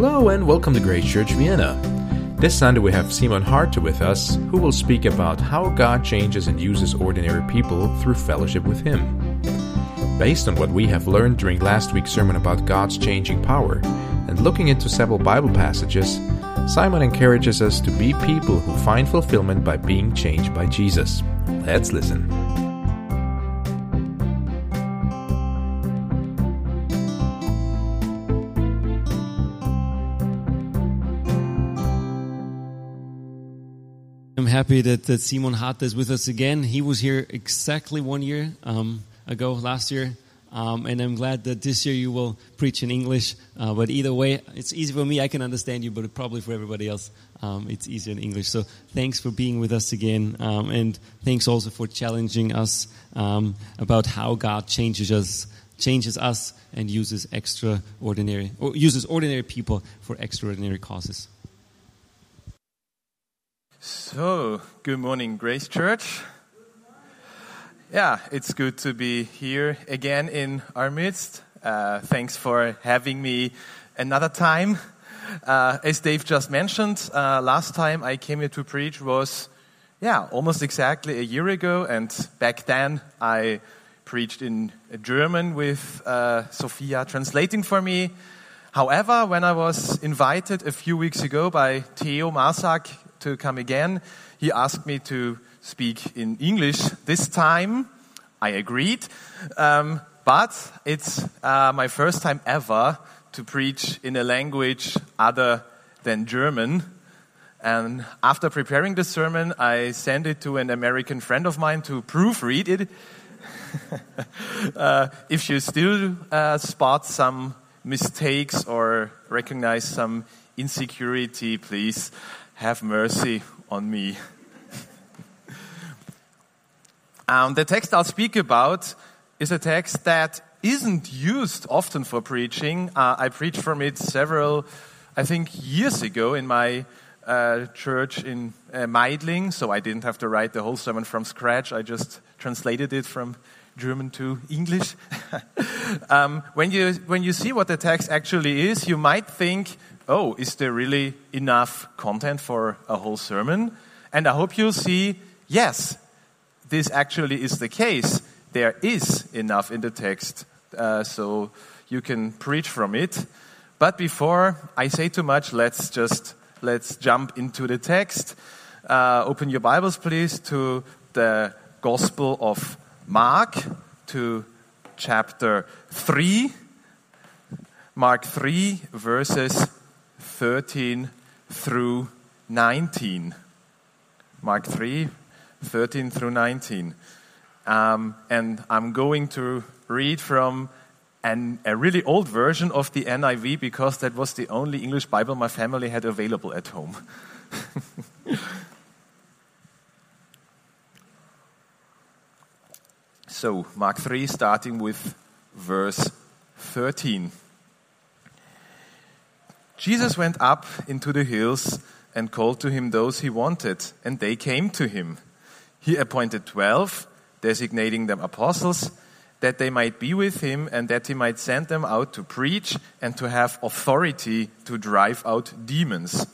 Hello and welcome to Grace Church Vienna. This Sunday we have Simon Harter with us, who will speak about how God changes and uses ordinary people through fellowship with Him. Based on what we have learned during last week's sermon about God's changing power, and looking into several Bible passages, Simon encourages us to be people who find fulfillment by being changed by Jesus. Let's listen. Happy that, that Simon Harter is with us again. He was here exactly one year um, ago, last year. Um, and I'm glad that this year you will preach in English. Uh, but either way, it's easy for me. I can understand you, but probably for everybody else, um, it's easier in English. So thanks for being with us again. Um, and thanks also for challenging us um, about how God changes us, changes us and uses extraordinary, or uses ordinary people for extraordinary causes. So, good morning, Grace Church. Yeah, it's good to be here again in our midst. Uh, thanks for having me another time. Uh, as Dave just mentioned, uh, last time I came here to preach was, yeah, almost exactly a year ago, and back then I preached in German with uh, Sophia translating for me. However, when I was invited a few weeks ago by Theo Masak to come again. He asked me to speak in English this time. I agreed. Um, but it's uh, my first time ever to preach in a language other than German. And after preparing the sermon, I sent it to an American friend of mine to proofread it. uh, if you still uh, spot some mistakes or recognize some insecurity, please have mercy on me. um, the text I'll speak about is a text that isn't used often for preaching. Uh, I preached from it several, I think, years ago in my uh, church in uh, Meidling, so I didn't have to write the whole sermon from scratch. I just translated it from German to English. um, when, you, when you see what the text actually is, you might think, oh, is there really enough content for a whole sermon? And I hope you'll see, yes, this actually is the case. There is enough in the text, uh, so you can preach from it. But before I say too much, let's just let's jump into the text. Uh, open your Bibles, please, to the Gospel of Mark, to chapter three. Mark three, verses 13 through 19. Mark 3, 13 through 19. Um, and I'm going to read from an, a really old version of the NIV because that was the only English Bible my family had available at home. so, Mark 3, starting with verse 13. Jesus went up into the hills and called to him those he wanted, and they came to him. He appointed twelve, designating them apostles, that they might be with him and that he might send them out to preach and to have authority to drive out demons.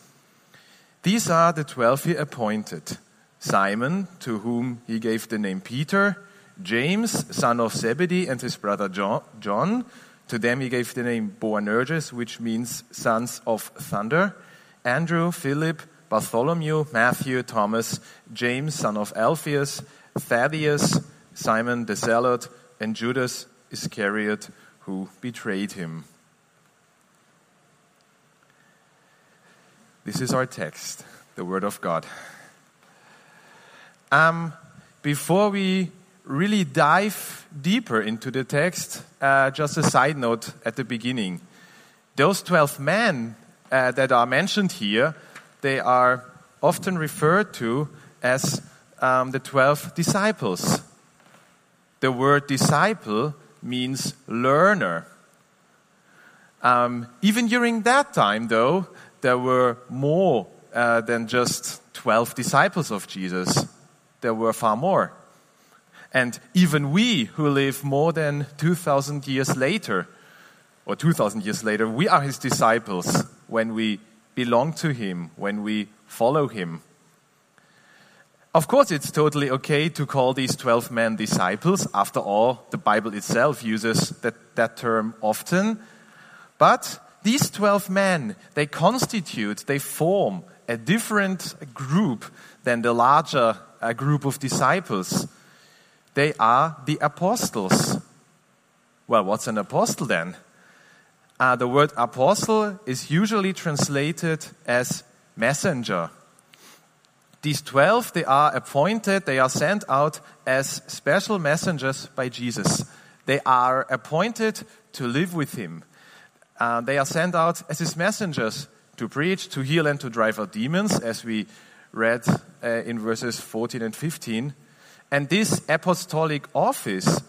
These are the twelve he appointed Simon, to whom he gave the name Peter, James, son of Zebedee, and his brother John to them he gave the name Boanerges, which means sons of thunder. Andrew, Philip, Bartholomew, Matthew, Thomas, James, son of Alphaeus, Thaddeus, Simon the Zealot, and Judas Iscariot, who betrayed him. This is our text, the Word of God. Um, before we really dive deeper into the text, uh, just a side note at the beginning. Those 12 men uh, that are mentioned here, they are often referred to as um, the 12 disciples. The word disciple means learner. Um, even during that time, though, there were more uh, than just 12 disciples of Jesus. There were far more. And even we who live more than 2,000 years later, or 2,000 years later, we are his disciples. when we belong to Him, when we follow Him. Of course, it's totally okay to call these 12 men disciples. After all, the Bible itself uses that, that term often. But these 12 men, they constitute, they form a different group than the larger uh, group of disciples. They are the apostles. Well, what's an apostle then? Uh, the word apostle is usually translated as messenger. These 12, they are appointed, they are sent out as special messengers by Jesus. They are appointed to live with him. Uh, they are sent out as his messengers to preach, to heal, and to drive out demons, as we read uh, in verses 14 and 15. And this apostolic office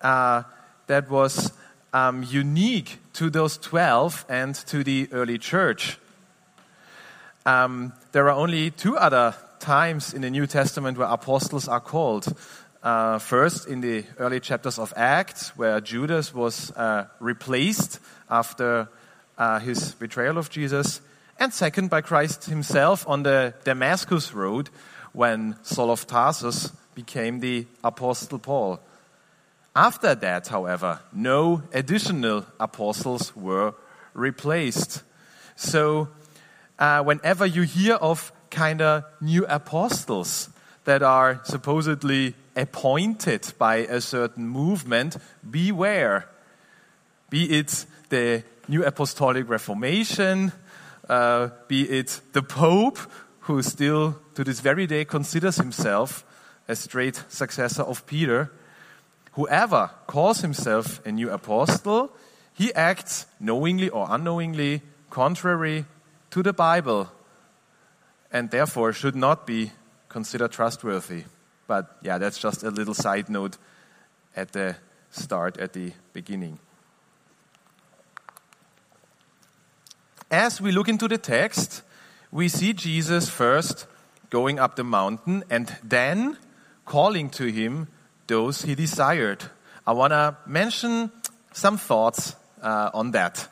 uh, that was um, unique to those 12 and to the early church. Um, there are only two other times in the New Testament where apostles are called. Uh, first, in the early chapters of Acts, where Judas was uh, replaced after uh, his betrayal of Jesus. And second, by Christ himself on the Damascus road, when Saul of Tarsus became the Apostle Paul. After that, however, no additional apostles were replaced. So uh, whenever you hear of kind of new apostles that are supposedly appointed by a certain movement, beware. Be it the New Apostolic Reformation, uh, be it the Pope, who still to this very day considers himself a straight successor of Peter. Whoever calls himself a new apostle, he acts knowingly or unknowingly contrary to the Bible and therefore should not be considered trustworthy. But yeah, that's just a little side note at the start, at the beginning. As we look into the text, we see Jesus first going up the mountain and then calling to him those he desired. I want to mention some thoughts uh, on that.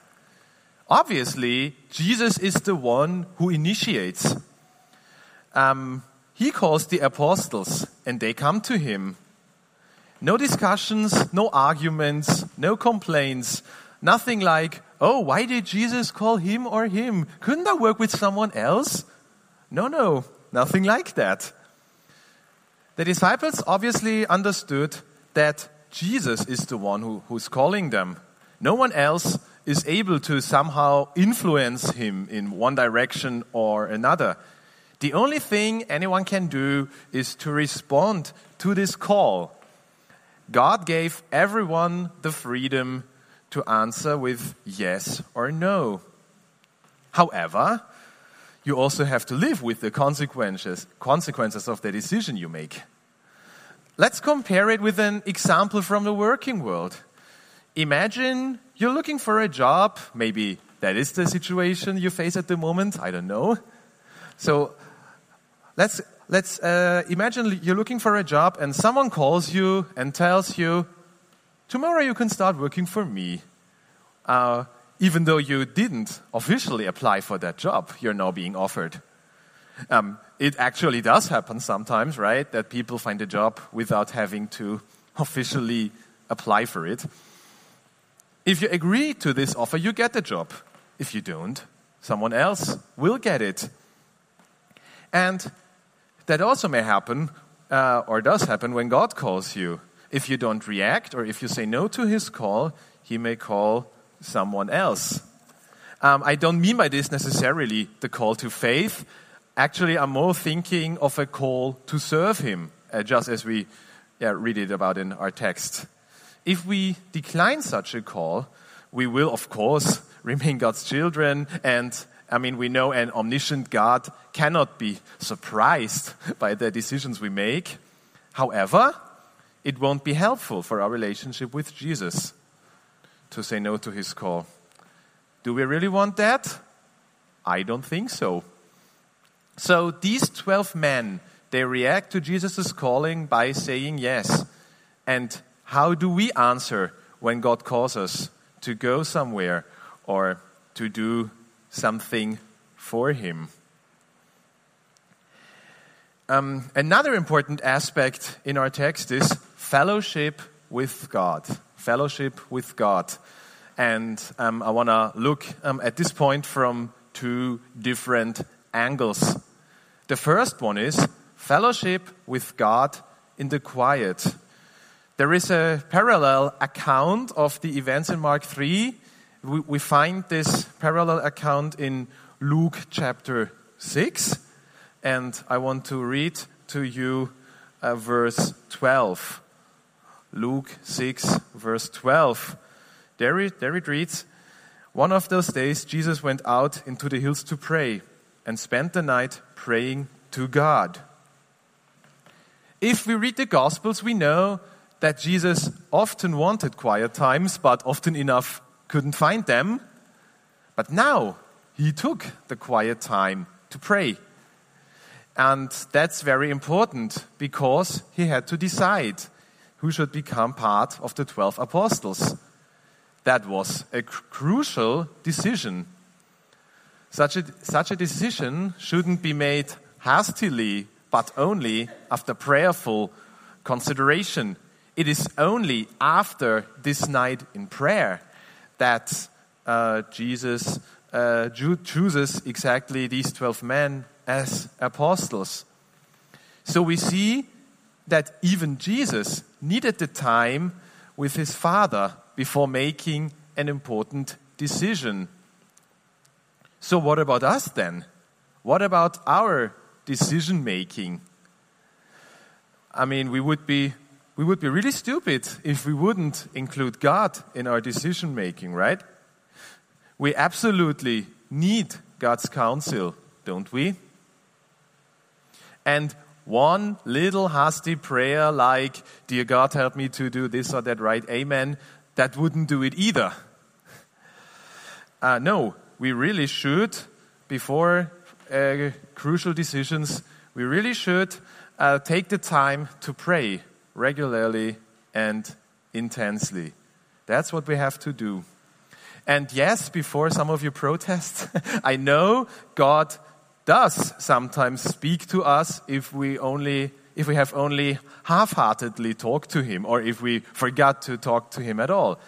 Obviously, Jesus is the one who initiates. Um, he calls the apostles and they come to him. No discussions, no arguments, no complaints, nothing like, oh, why did Jesus call him or him? Couldn't I work with someone else? No, no, nothing like that. The disciples obviously understood that Jesus is the one who, who's calling them. No one else is able to somehow influence him in one direction or another. The only thing anyone can do is to respond to this call. God gave everyone the freedom to answer with yes or no. However, you also have to live with the consequences, consequences of the decision you make. Let's compare it with an example from the working world. Imagine you're looking for a job. Maybe that is the situation you face at the moment. I don't know. So let's, let's uh, imagine you're looking for a job and someone calls you and tells you, tomorrow you can start working for me. Uh, even though you didn't officially apply for that job, you're now being offered. Um, it actually does happen sometimes, right? That people find a job without having to officially apply for it. If you agree to this offer, you get the job. If you don't, someone else will get it. And that also may happen, uh, or does happen, when God calls you. If you don't react, or if you say no to his call, he may call someone else. Um, I don't mean by this necessarily the call to faith. Actually, I'm more thinking of a call to serve him, uh, just as we yeah, read it about in our text. If we decline such a call, we will, of course, remain God's children. And I mean, we know an omniscient God cannot be surprised by the decisions we make. However, it won't be helpful for our relationship with Jesus to say no to his call. Do we really want that? I don't think so. So these 12 men, they react to Jesus' calling by saying yes. And how do we answer when God calls us to go somewhere or to do something for him. Um, another important aspect in our text is fellowship with God. Fellowship with God. And um, I want to look um, at this point from two different angles. The first one is fellowship with God in the quiet. There is a parallel account of the events in Mark 3. We, we find this parallel account in Luke chapter 6. And I want to read to you uh, verse 12. Luke 6, verse 12. There it, there it reads One of those days, Jesus went out into the hills to pray and spent the night praying to God. If we read the Gospels, we know that Jesus often wanted quiet times, but often enough couldn't find them. But now he took the quiet time to pray. And that's very important because he had to decide who should become part of the 12 apostles. That was a cr- crucial decision. Such a, such a decision shouldn't be made hastily, but only after prayerful consideration. It is only after this night in prayer that uh, Jesus uh, chooses exactly these 12 men as apostles. So we see that even Jesus needed the time with his Father before making an important decision. So, what about us then? What about our decision making? I mean, we would be we would be really stupid if we wouldn't include God in our decision making, right? We absolutely need God's counsel, don't we? And one little hasty prayer like, Dear God, help me to do this or that right, amen, that wouldn't do it either. Uh, no, we really should, before uh, crucial decisions, we really should uh, take the time to pray regularly and intensely. That's what we have to do. And yes, before some of you protest, I know God does sometimes speak to us if we only if we have only half-heartedly talked to him or if we forgot to talk to him at all.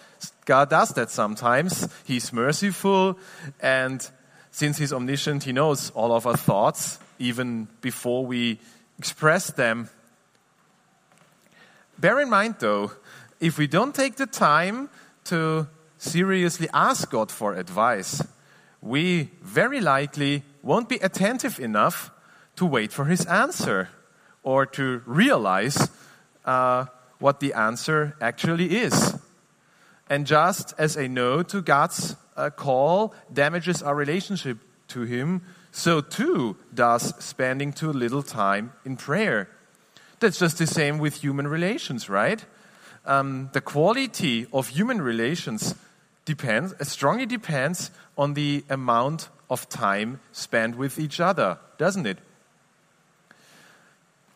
God does that sometimes. He's merciful and since he's omniscient, he knows all of our thoughts even before we express them. Bear in mind though, if we don't take the time to seriously ask God for advice, we very likely won't be attentive enough to wait for his answer or to realize uh, what the answer actually is. And just as a no to God's uh, call damages our relationship to Him, so too does spending too little time in prayer. That's just the same with human relations, right? Um, the quality of human relations depends, strongly depends on the amount of time spent with each other, doesn't it?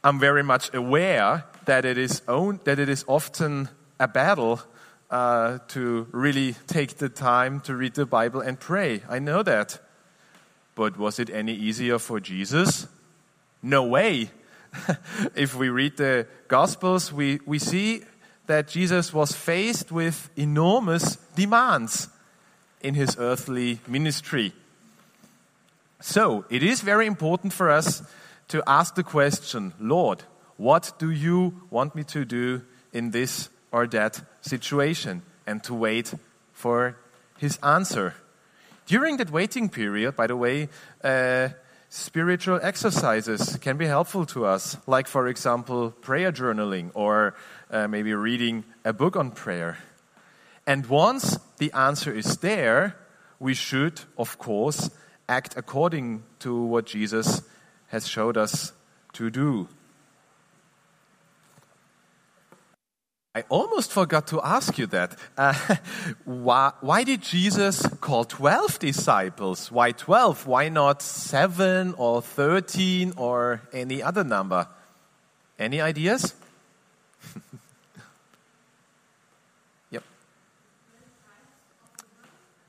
I'm very much aware that it is, own, that it is often a battle uh, to really take the time to read the Bible and pray. I know that. But was it any easier for Jesus? No way. if we read the Gospels, we, we see that Jesus was faced with enormous demands in his earthly ministry. So, it is very important for us to ask the question Lord, what do you want me to do in this or that situation? And to wait for his answer. During that waiting period, by the way, uh, spiritual exercises can be helpful to us, like, for example, prayer journaling or uh, maybe reading a book on prayer. And once the answer is there, we should, of course, act according to what Jesus has showed us to do. I almost forgot to ask you that. Uh, why, why, did Jesus call 12 disciples? Why 12? Why not 7 or 13 or any other number? Any ideas?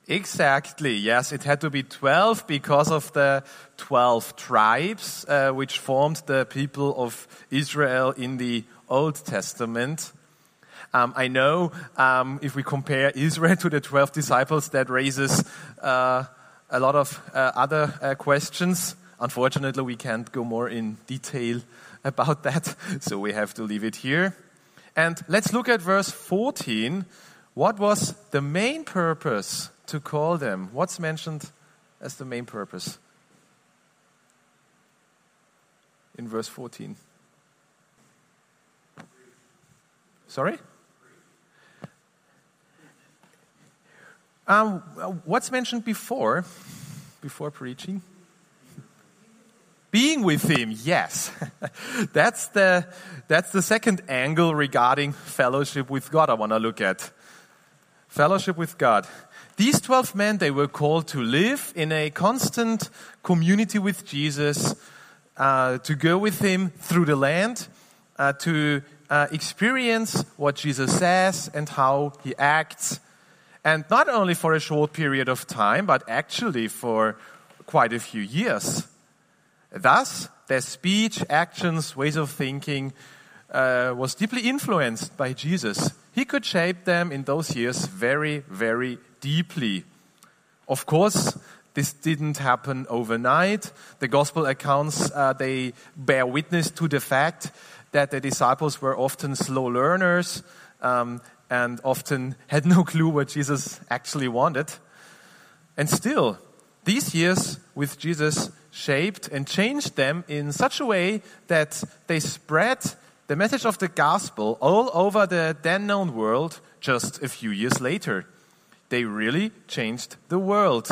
Exactly, yes. It had to be 12 because of the 12 tribes uh, which formed the people of Israel in the Old Testament. Um, I know um, if we compare Israel to the 12 disciples, that raises uh, a lot of uh, other uh, questions. Unfortunately, we can't go more in detail about that, so we have to leave it here. And let's look at verse 14. What was the main purpose to call them? What's mentioned as the main purpose? In verse 14. Sorry? Um, what's mentioned before, before preaching? Being with him, yes. that's, the, that's the second angle regarding fellowship with God I want to look at. Fellowship with God. These 12 men, they were called to live in a constant community with Jesus, uh, to go with him through the land, uh, to uh, experience what Jesus says and how he acts. And not only for a short period of time, but actually for quite a few years. Thus, their speech, actions, ways of thinking uh, was deeply influenced by Jesus. He could shape them in those years very, very deeply. Of course, this didn't happen overnight. The gospel accounts uh, they bear witness to the fact that the disciples were often slow learners um, and often had no clue what Jesus actually wanted. And still, these years with Jesus shaped and changed them in such a way that they spread the message of the gospel all over the then known world just a few years later. They really changed the world.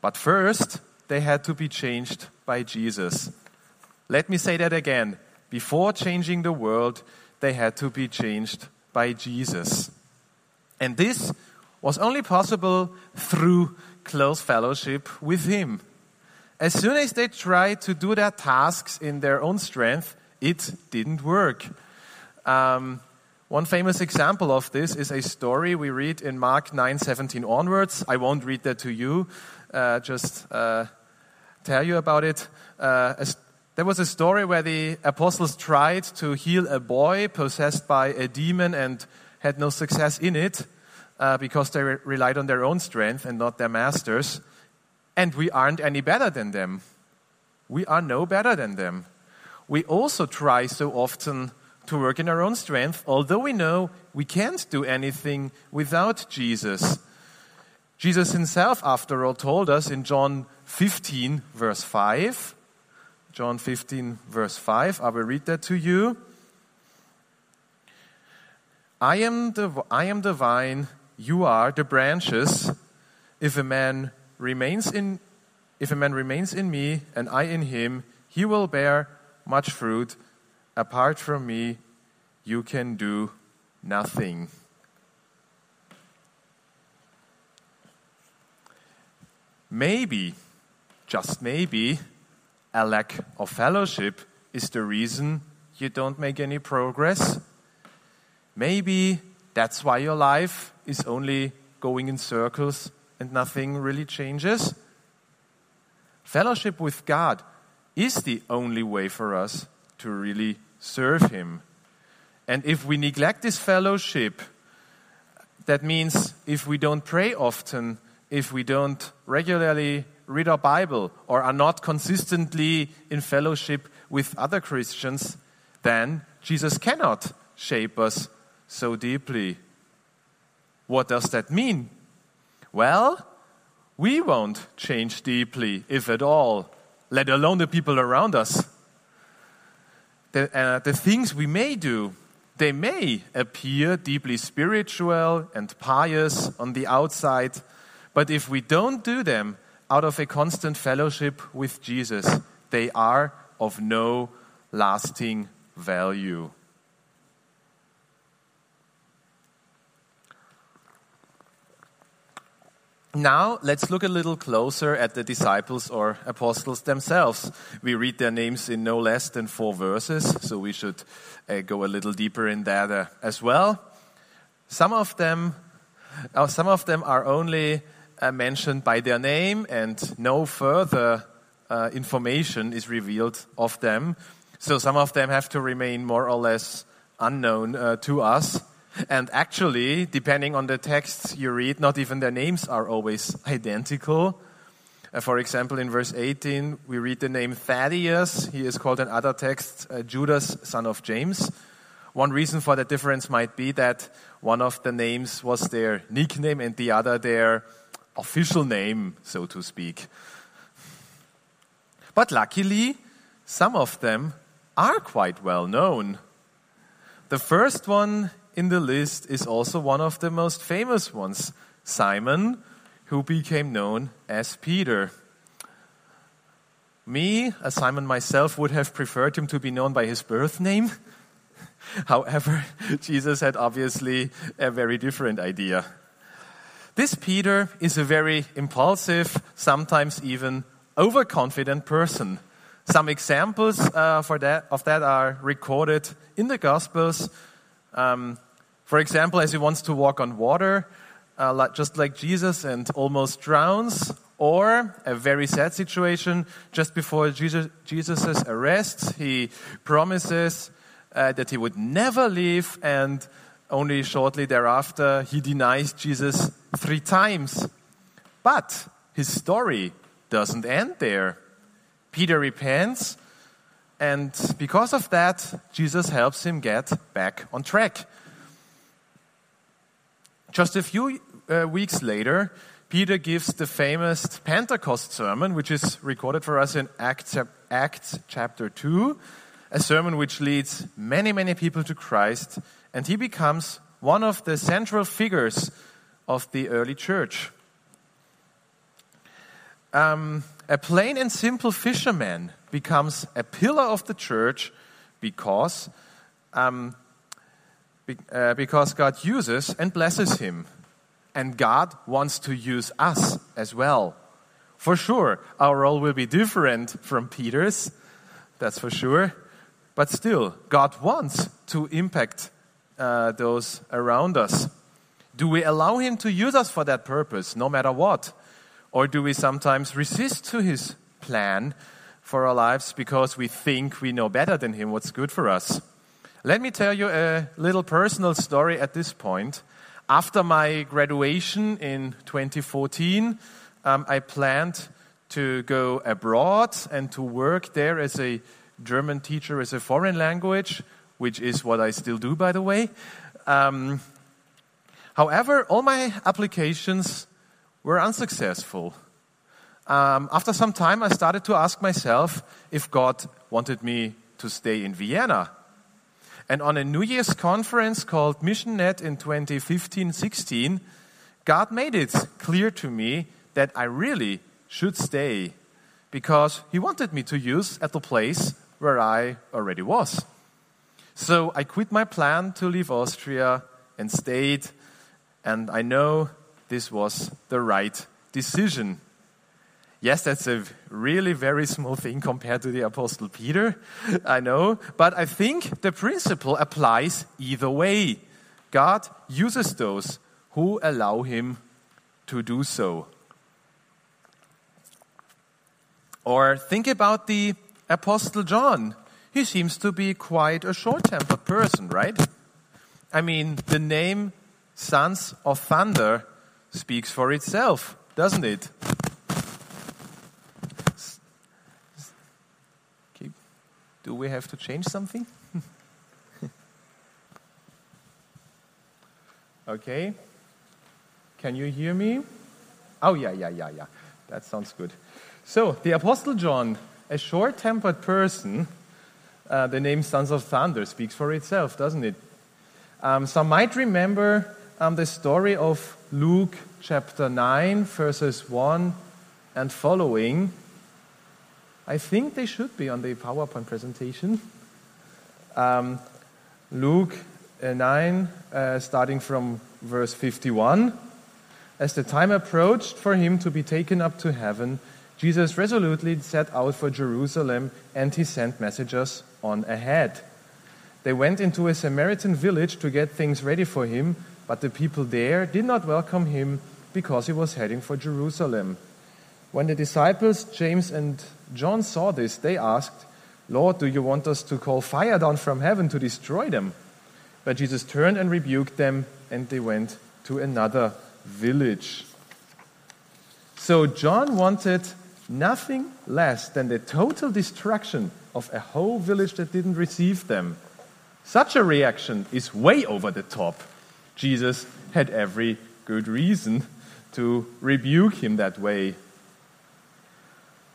But first, they had to be changed by Jesus. Let me say that again. Before changing the world, they had to be changed by Jesus. And this was only possible through close fellowship with Him. As soon as they tried to do their tasks in their own strength, it didn't work. Um, one famous example of this is a story we read in Mark 9:17 onwards. I won't read that to you, uh, just uh, tell you about it. Uh, there was a story where the apostles tried to heal a boy possessed by a demon and had no success in it uh, because they re- relied on their own strength and not their masters. And we aren't any better than them. We are no better than them. We also try so often to work in our own strength, although we know we can't do anything without Jesus. Jesus himself, after all, told us in John 15, verse 5. John 15, verse 5. I will read that to you. I am the, I am the vine, you are the branches. If a man remains in if a man remains in me and I in him, he will bear much fruit. Apart from me, you can do nothing. Maybe, just maybe, a lack of fellowship is the reason you don't make any progress. Maybe that's why your life is only going in circles and nothing really changes. Fellowship with God is the only way for us to really serve Him. And if we neglect this fellowship, that means if we don't pray often, if we don't regularly read our Bible, or are not consistently in fellowship with other Christians, then Jesus cannot shape us so deeply. What does that mean? Well, we won't change deeply, if at all, let alone the people around us. The, uh, the things we may do, they may appear deeply spiritual and pious on the outside, but if we don't do them out of a constant fellowship with Jesus, they are of no lasting value. Now, let's look a little closer at the disciples or apostles themselves. We read their names in no less than four verses, so we should uh, go a little deeper in that uh, as well. Some of them, uh, some of them are only uh, mentioned by their name, and no further uh, information is revealed of them. So some of them have to remain more or less unknown uh, to us. And actually, depending on the texts you read, not even their names are always identical. Uh, for example, in verse 18, we read the name Thaddeus. He is called in other texts uh, Judas, son of James. One reason for the difference might be that one of the names was their nickname and the other their official name, so to speak. But luckily, some of them are quite well known. The first one in the list is also one of the most famous ones Simon, who became known as Peter. Me, as Simon myself, would have preferred him to be known by his birth name. However, Jesus had obviously a very different idea. This Peter is a very impulsive, sometimes even overconfident person. Some examples uh, for that, of that are recorded in the Gospels. Um, for example, as he wants to walk on water, uh, just like Jesus, and almost drowns. Or a very sad situation, just before Jesus' Jesus' arrest, he promises uh, that he would never leave, and only shortly thereafter, he denies Jesus three times. But his story doesn't end there. Peter repents, and because of that, Jesus helps him get back on track. Just a few uh, weeks later, Peter gives the famous Pentecost sermon, which is recorded for us in Acts, Acts chapter 2, a sermon which leads many, many people to Christ, and he becomes one of the central figures of the early church. Um, a plain and simple fisherman becomes a pillar of the church because, um, because God uses and blesses him. And God wants to use us as well. For sure, our role will be different from Peter's, that's for sure. But still, God wants to impact uh, those around us. Do we allow Him to use us for that purpose, no matter what? Or do we sometimes resist to his plan for our lives because we think we know better than him what's good for us? Let me tell you a little personal story at this point. After my graduation in 2014, um, I planned to go abroad and to work there as a German teacher as a foreign language, which is what I still do, by the way. Um, however, all my applications were unsuccessful. Um, after some time, I started to ask myself if God wanted me to stay in Vienna. And on a New Year's conference called MissionNet in 2015 16, God made it clear to me that I really should stay because He wanted me to use at the place where I already was. So I quit my plan to leave Austria and stayed, and I know this was the right decision. Yes, that's a really very small thing compared to the Apostle Peter, I know, but I think the principle applies either way. God uses those who allow him to do so. Or think about the Apostle John. He seems to be quite a short tempered person, right? I mean, the name Sons of Thunder speaks for itself, doesn't it? Do we have to change something? okay. Can you hear me? Oh, yeah, yeah, yeah, yeah. That sounds good. So, the Apostle John, a short tempered person, uh, the name Sons of Thunder speaks for itself, doesn't it? Um, some might remember um, the story of Luke chapter 9, verses 1 and following. I think they should be on the PowerPoint presentation. Um, Luke uh, 9, uh, starting from verse 51. As the time approached for him to be taken up to heaven, Jesus resolutely set out for Jerusalem and he sent messengers on ahead. They went into a Samaritan village to get things ready for him but the people there did not welcome him because he was heading for Jerusalem. When the disciples, James and John, saw this, they asked, Lord, do you want us to call fire down from heaven to destroy them? But Jesus turned and rebuked them, and they went to another village. So John wanted nothing less than the total destruction of a whole village that didn't receive them. Such a reaction is way over the top. Jesus had every good reason to rebuke him that way.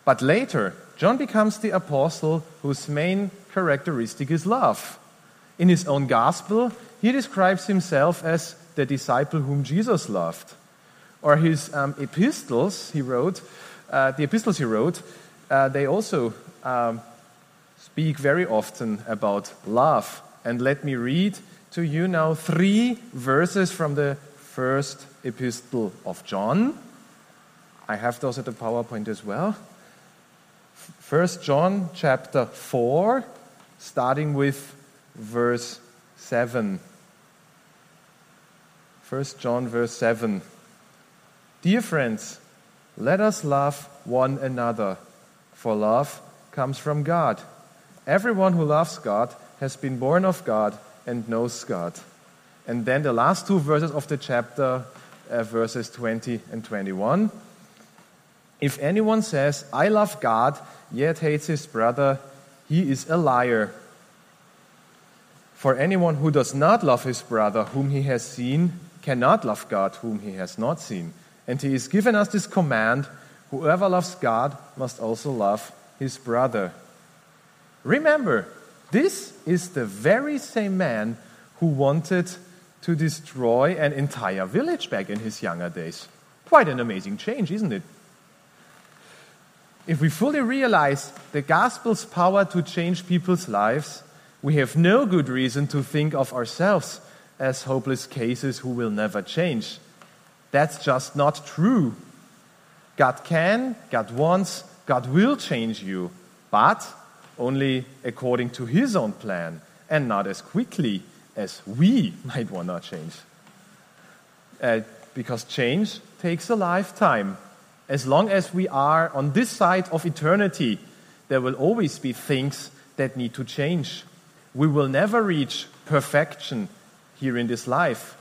But later, John becomes the apostle whose main characteristic is love. In his own gospel, he describes himself as the disciple whom Jesus loved. Or his um, epistles he wrote, uh, the epistles he wrote, uh, they also um, speak very often about love. And let me read to you now three verses from the first epistle of John. I have those at the PowerPoint as well. First John chapter 4, starting with verse 7. 1 John verse 7. Dear friends, let us love one another, for love comes from God. Everyone who loves God has been born of God and knows God. And then the last two verses of the chapter, uh, verses 20 and 21. If anyone says, I love God, yet hates his brother, he is a liar. For anyone who does not love his brother whom he has seen cannot love God whom he has not seen. And he has given us this command whoever loves God must also love his brother. Remember, this is the very same man who wanted to destroy an entire village back in his younger days. Quite an amazing change, isn't it? If we fully realize the gospel's power to change people's lives, we have no good reason to think of ourselves as hopeless cases who will never change. That's just not true. God can, God wants, God will change you, but only according to His own plan and not as quickly as we might want to change. Uh, because change takes a lifetime. As long as we are on this side of eternity, there will always be things that need to change. We will never reach perfection here in this life.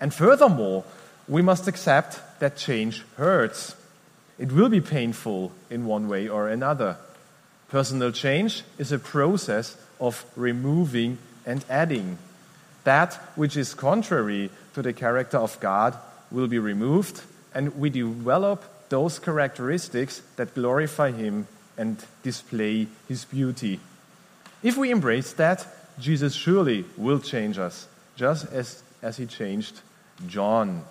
And furthermore, we must accept that change hurts. It will be painful in one way or another. Personal change is a process of removing and adding. That which is contrary to the character of God will be removed, and we develop those characteristics that glorify Him and display His beauty. If we embrace that, Jesus surely will change us just as, as he changed John.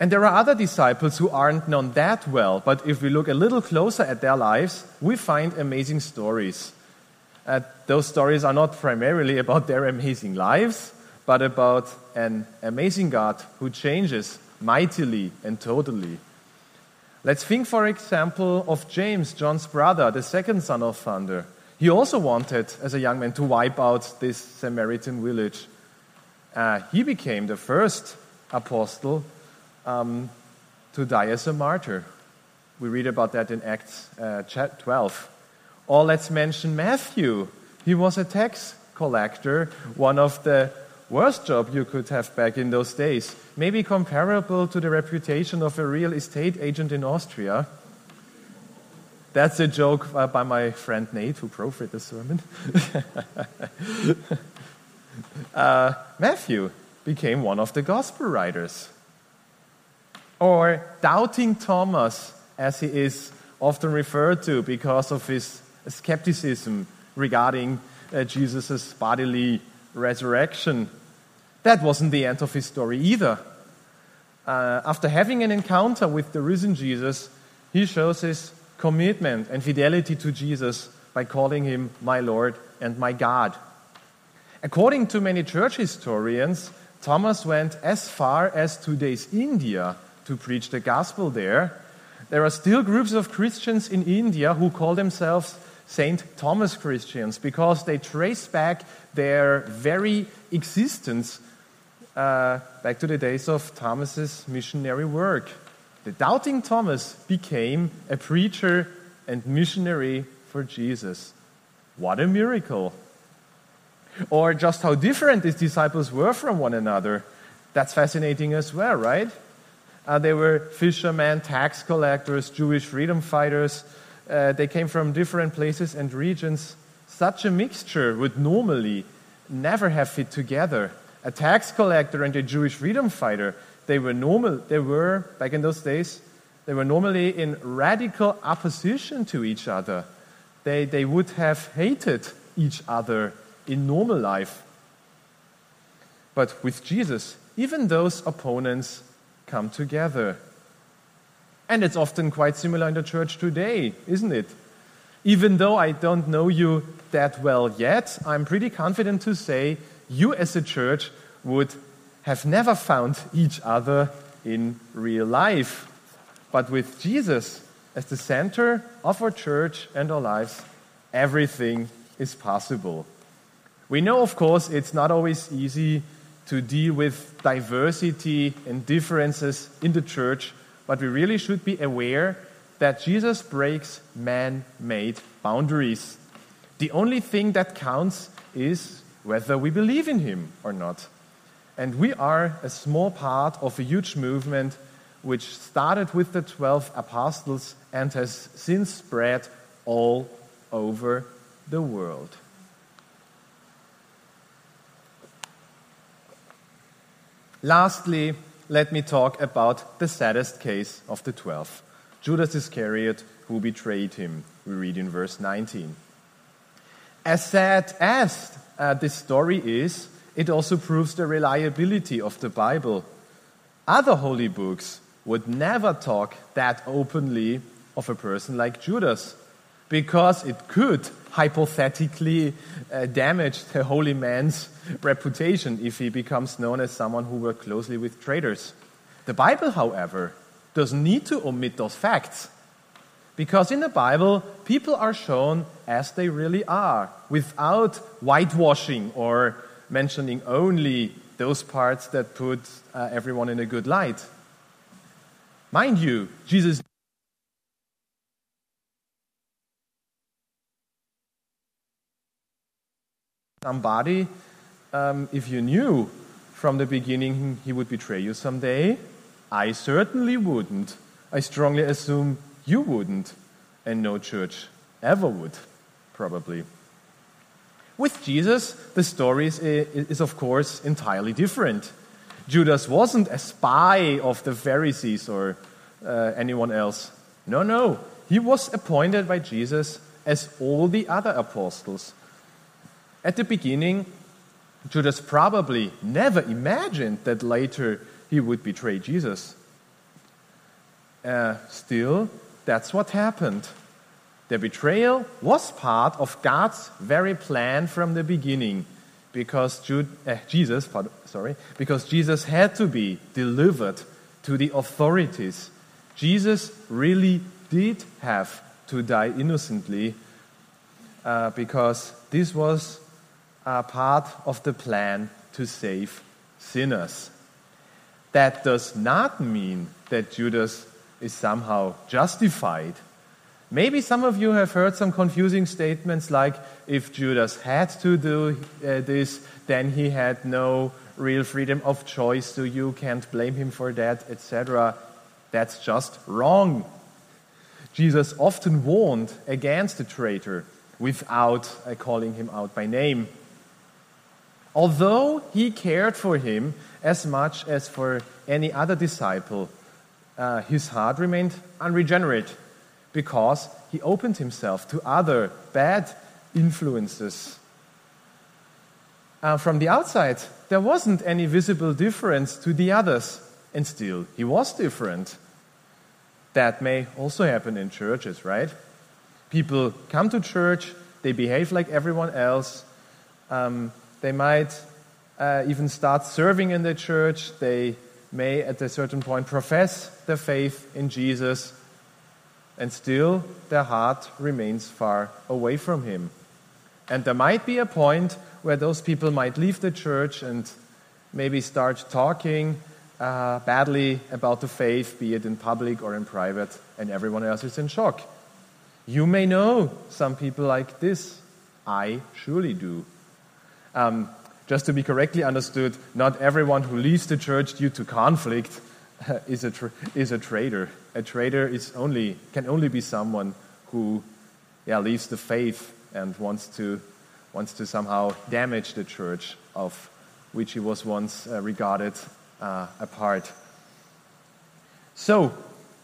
And there are other disciples who aren't known that well, but if we look a little closer at their lives, we find amazing stories. Uh, those stories are not primarily about their amazing lives, but about an amazing God who changes mightily and totally. Let's think, for example, of James, John's brother, the second son of thunder. He also wanted, as a young man, to wipe out this Samaritan village. Uh, he became the first apostle um, to die as a martyr. We read about that in Acts uh, 12. Or let's mention Matthew. He was a tax collector, one of the worst job you could have back in those days. Maybe comparable to the reputation of a real estate agent in Austria. That's a joke by my friend Nate, who profited the sermon. uh, Matthew became one of the gospel writers. Or doubting Thomas, as he is often referred to because of his skepticism regarding uh, Jesus' bodily resurrection. That wasn't the end of his story either. Uh, after having an encounter with the risen Jesus, he shows his commitment and fidelity to Jesus by calling him my Lord and my God. According to many church historians, Thomas went as far as today's India to preach the gospel there. There are still groups of Christians in India who call themselves St. Thomas Christians because they trace back their very existence uh, back to the days of Thomas's missionary work. The doubting Thomas became a preacher and missionary for Jesus. What a miracle! Or just how different these disciples were from one another. That's fascinating as well, right? Uh, they were fishermen, tax collectors, Jewish freedom fighters. Uh, they came from different places and regions. Such a mixture would normally never have fit together. A tax collector and a Jewish freedom fighter, they were normal, they were, back in those days, they were normally in radical opposition to each other. They, they would have hated each other in normal life. But with Jesus, even those opponents come together. And it's often quite similar in the church today, isn't it? Even though I don't know you that well yet, I'm pretty confident to say you as a church would have never found each other in real life. But with Jesus as the center of our church and our lives, everything is possible. We know, of course, it's not always easy to deal with diversity and differences in the church, but we really should be aware that Jesus breaks man made boundaries. The only thing that counts is whether we believe in him or not. And we are a small part of a huge movement which started with the 12 apostles and has since spread all over the world. Lastly, let me talk about the saddest case of the twelve Judas Iscariot, who betrayed him. We read in verse 19. As sad as uh, this story is, it also proves the reliability of the Bible. Other holy books would never talk that openly of a person like Judas because it could hypothetically uh, damage the holy man's reputation if he becomes known as someone who worked closely with traitors. The Bible, however, doesn't need to omit those facts. Because in the Bible, people are shown as they really are, without whitewashing or mentioning only those parts that put uh, everyone in a good light. Mind you, Jesus somebody, um, if you knew from the beginning he would betray you someday, I certainly wouldn't. I strongly assume you wouldn't, and no church ever would, probably. With Jesus, the story is, is, of course entirely different. Judas wasn't a spy of the Pharisees or uh, anyone else. No, no. He was appointed by Jesus as all the other apostles. At the beginning, Judas probably never imagined that later he would betray Jesus. Uh, still, that's what happened. The betrayal was part of God's very plan from the beginning, because Jude, uh, Jesus, pardon, sorry, because Jesus had to be delivered to the authorities. Jesus really did have to die innocently, uh, because this was are part of the plan to save sinners. That does not mean that Judas is somehow justified. Maybe some of you have heard some confusing statements like if Judas had to do uh, this, then he had no real freedom of choice, so you can't blame him for that, etc. That's just wrong. Jesus often warned against the traitor without uh, calling him out by name. Although he cared for him as much as for any other disciple, uh, his heart remained unregenerate because he opened himself to other bad influences. Uh, from the outside, there wasn't any visible difference to the others, and still, he was different. That may also happen in churches, right? People come to church, they behave like everyone else, um, they might uh, even start serving in the church. They may, at a certain point, profess their faith in Jesus, and still their heart remains far away from Him. And there might be a point where those people might leave the church and maybe start talking uh, badly about the faith, be it in public or in private, and everyone else is in shock. You may know some people like this. I surely do. Um, just to be correctly understood, not everyone who leaves the church due to conflict is a, tra- is a traitor. A traitor is only, can only be someone who yeah, leaves the faith and wants to, wants to somehow damage the church of which he was once uh, regarded uh, a part. So,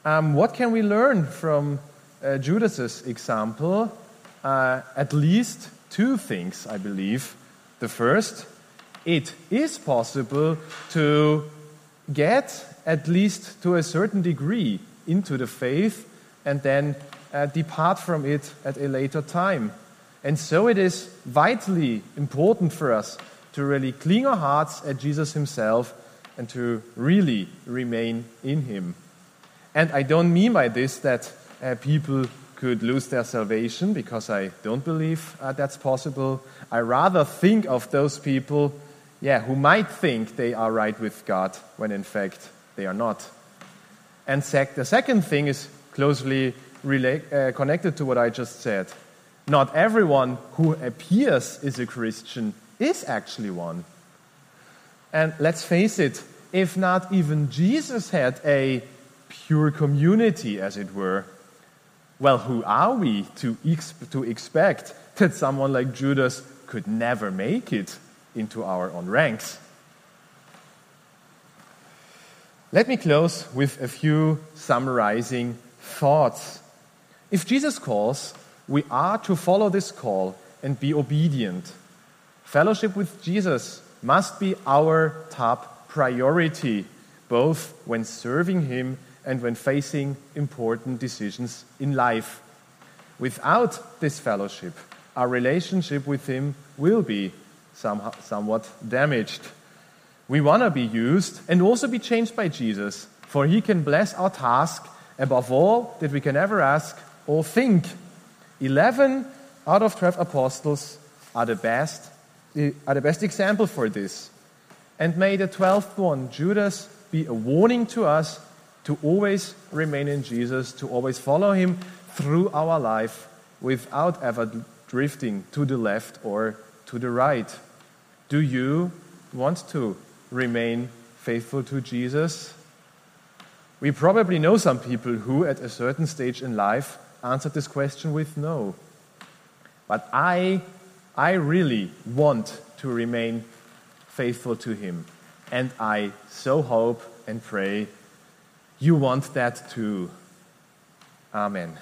um, what can we learn from uh, Judas's example? Uh, at least two things, I believe. The first, it is possible to get at least to a certain degree into the faith and then uh, depart from it at a later time. And so it is vitally important for us to really clean our hearts at Jesus Himself and to really remain in Him. And I don't mean by this that uh, people could lose their salvation because I don't believe uh, that's possible. I rather think of those people, yeah, who might think they are right with God when in fact they are not. And sec- the second thing is closely uh, connected to what I just said. Not everyone who appears is a Christian is actually one. And let's face it, if not even Jesus had a pure community, as it were, well, who are we to, ex- to expect that someone like Judas could never make it into our own ranks? Let me close with a few summarizing thoughts. If Jesus calls, we are to follow this call and be obedient. Fellowship with Jesus must be our top priority, both when serving Him and when facing important decisions in life. Without this fellowship, our relationship with Him will be somewhat damaged. We want to be used and also be changed by Jesus, for He can bless our task above all that we can ever ask or think. Eleven out of twelve apostles are the best eh, are the best example for this. And may the twelfth one, Judas, be a warning to us to always remain in Jesus, to always follow him through our life without ever drifting to the left or to the right. Do you want to remain faithful to Jesus? We probably know some people who, at a certain stage in life, answered this question with no. But I I really want to remain faithful to Him. And I so hope and pray you want that too. Amen.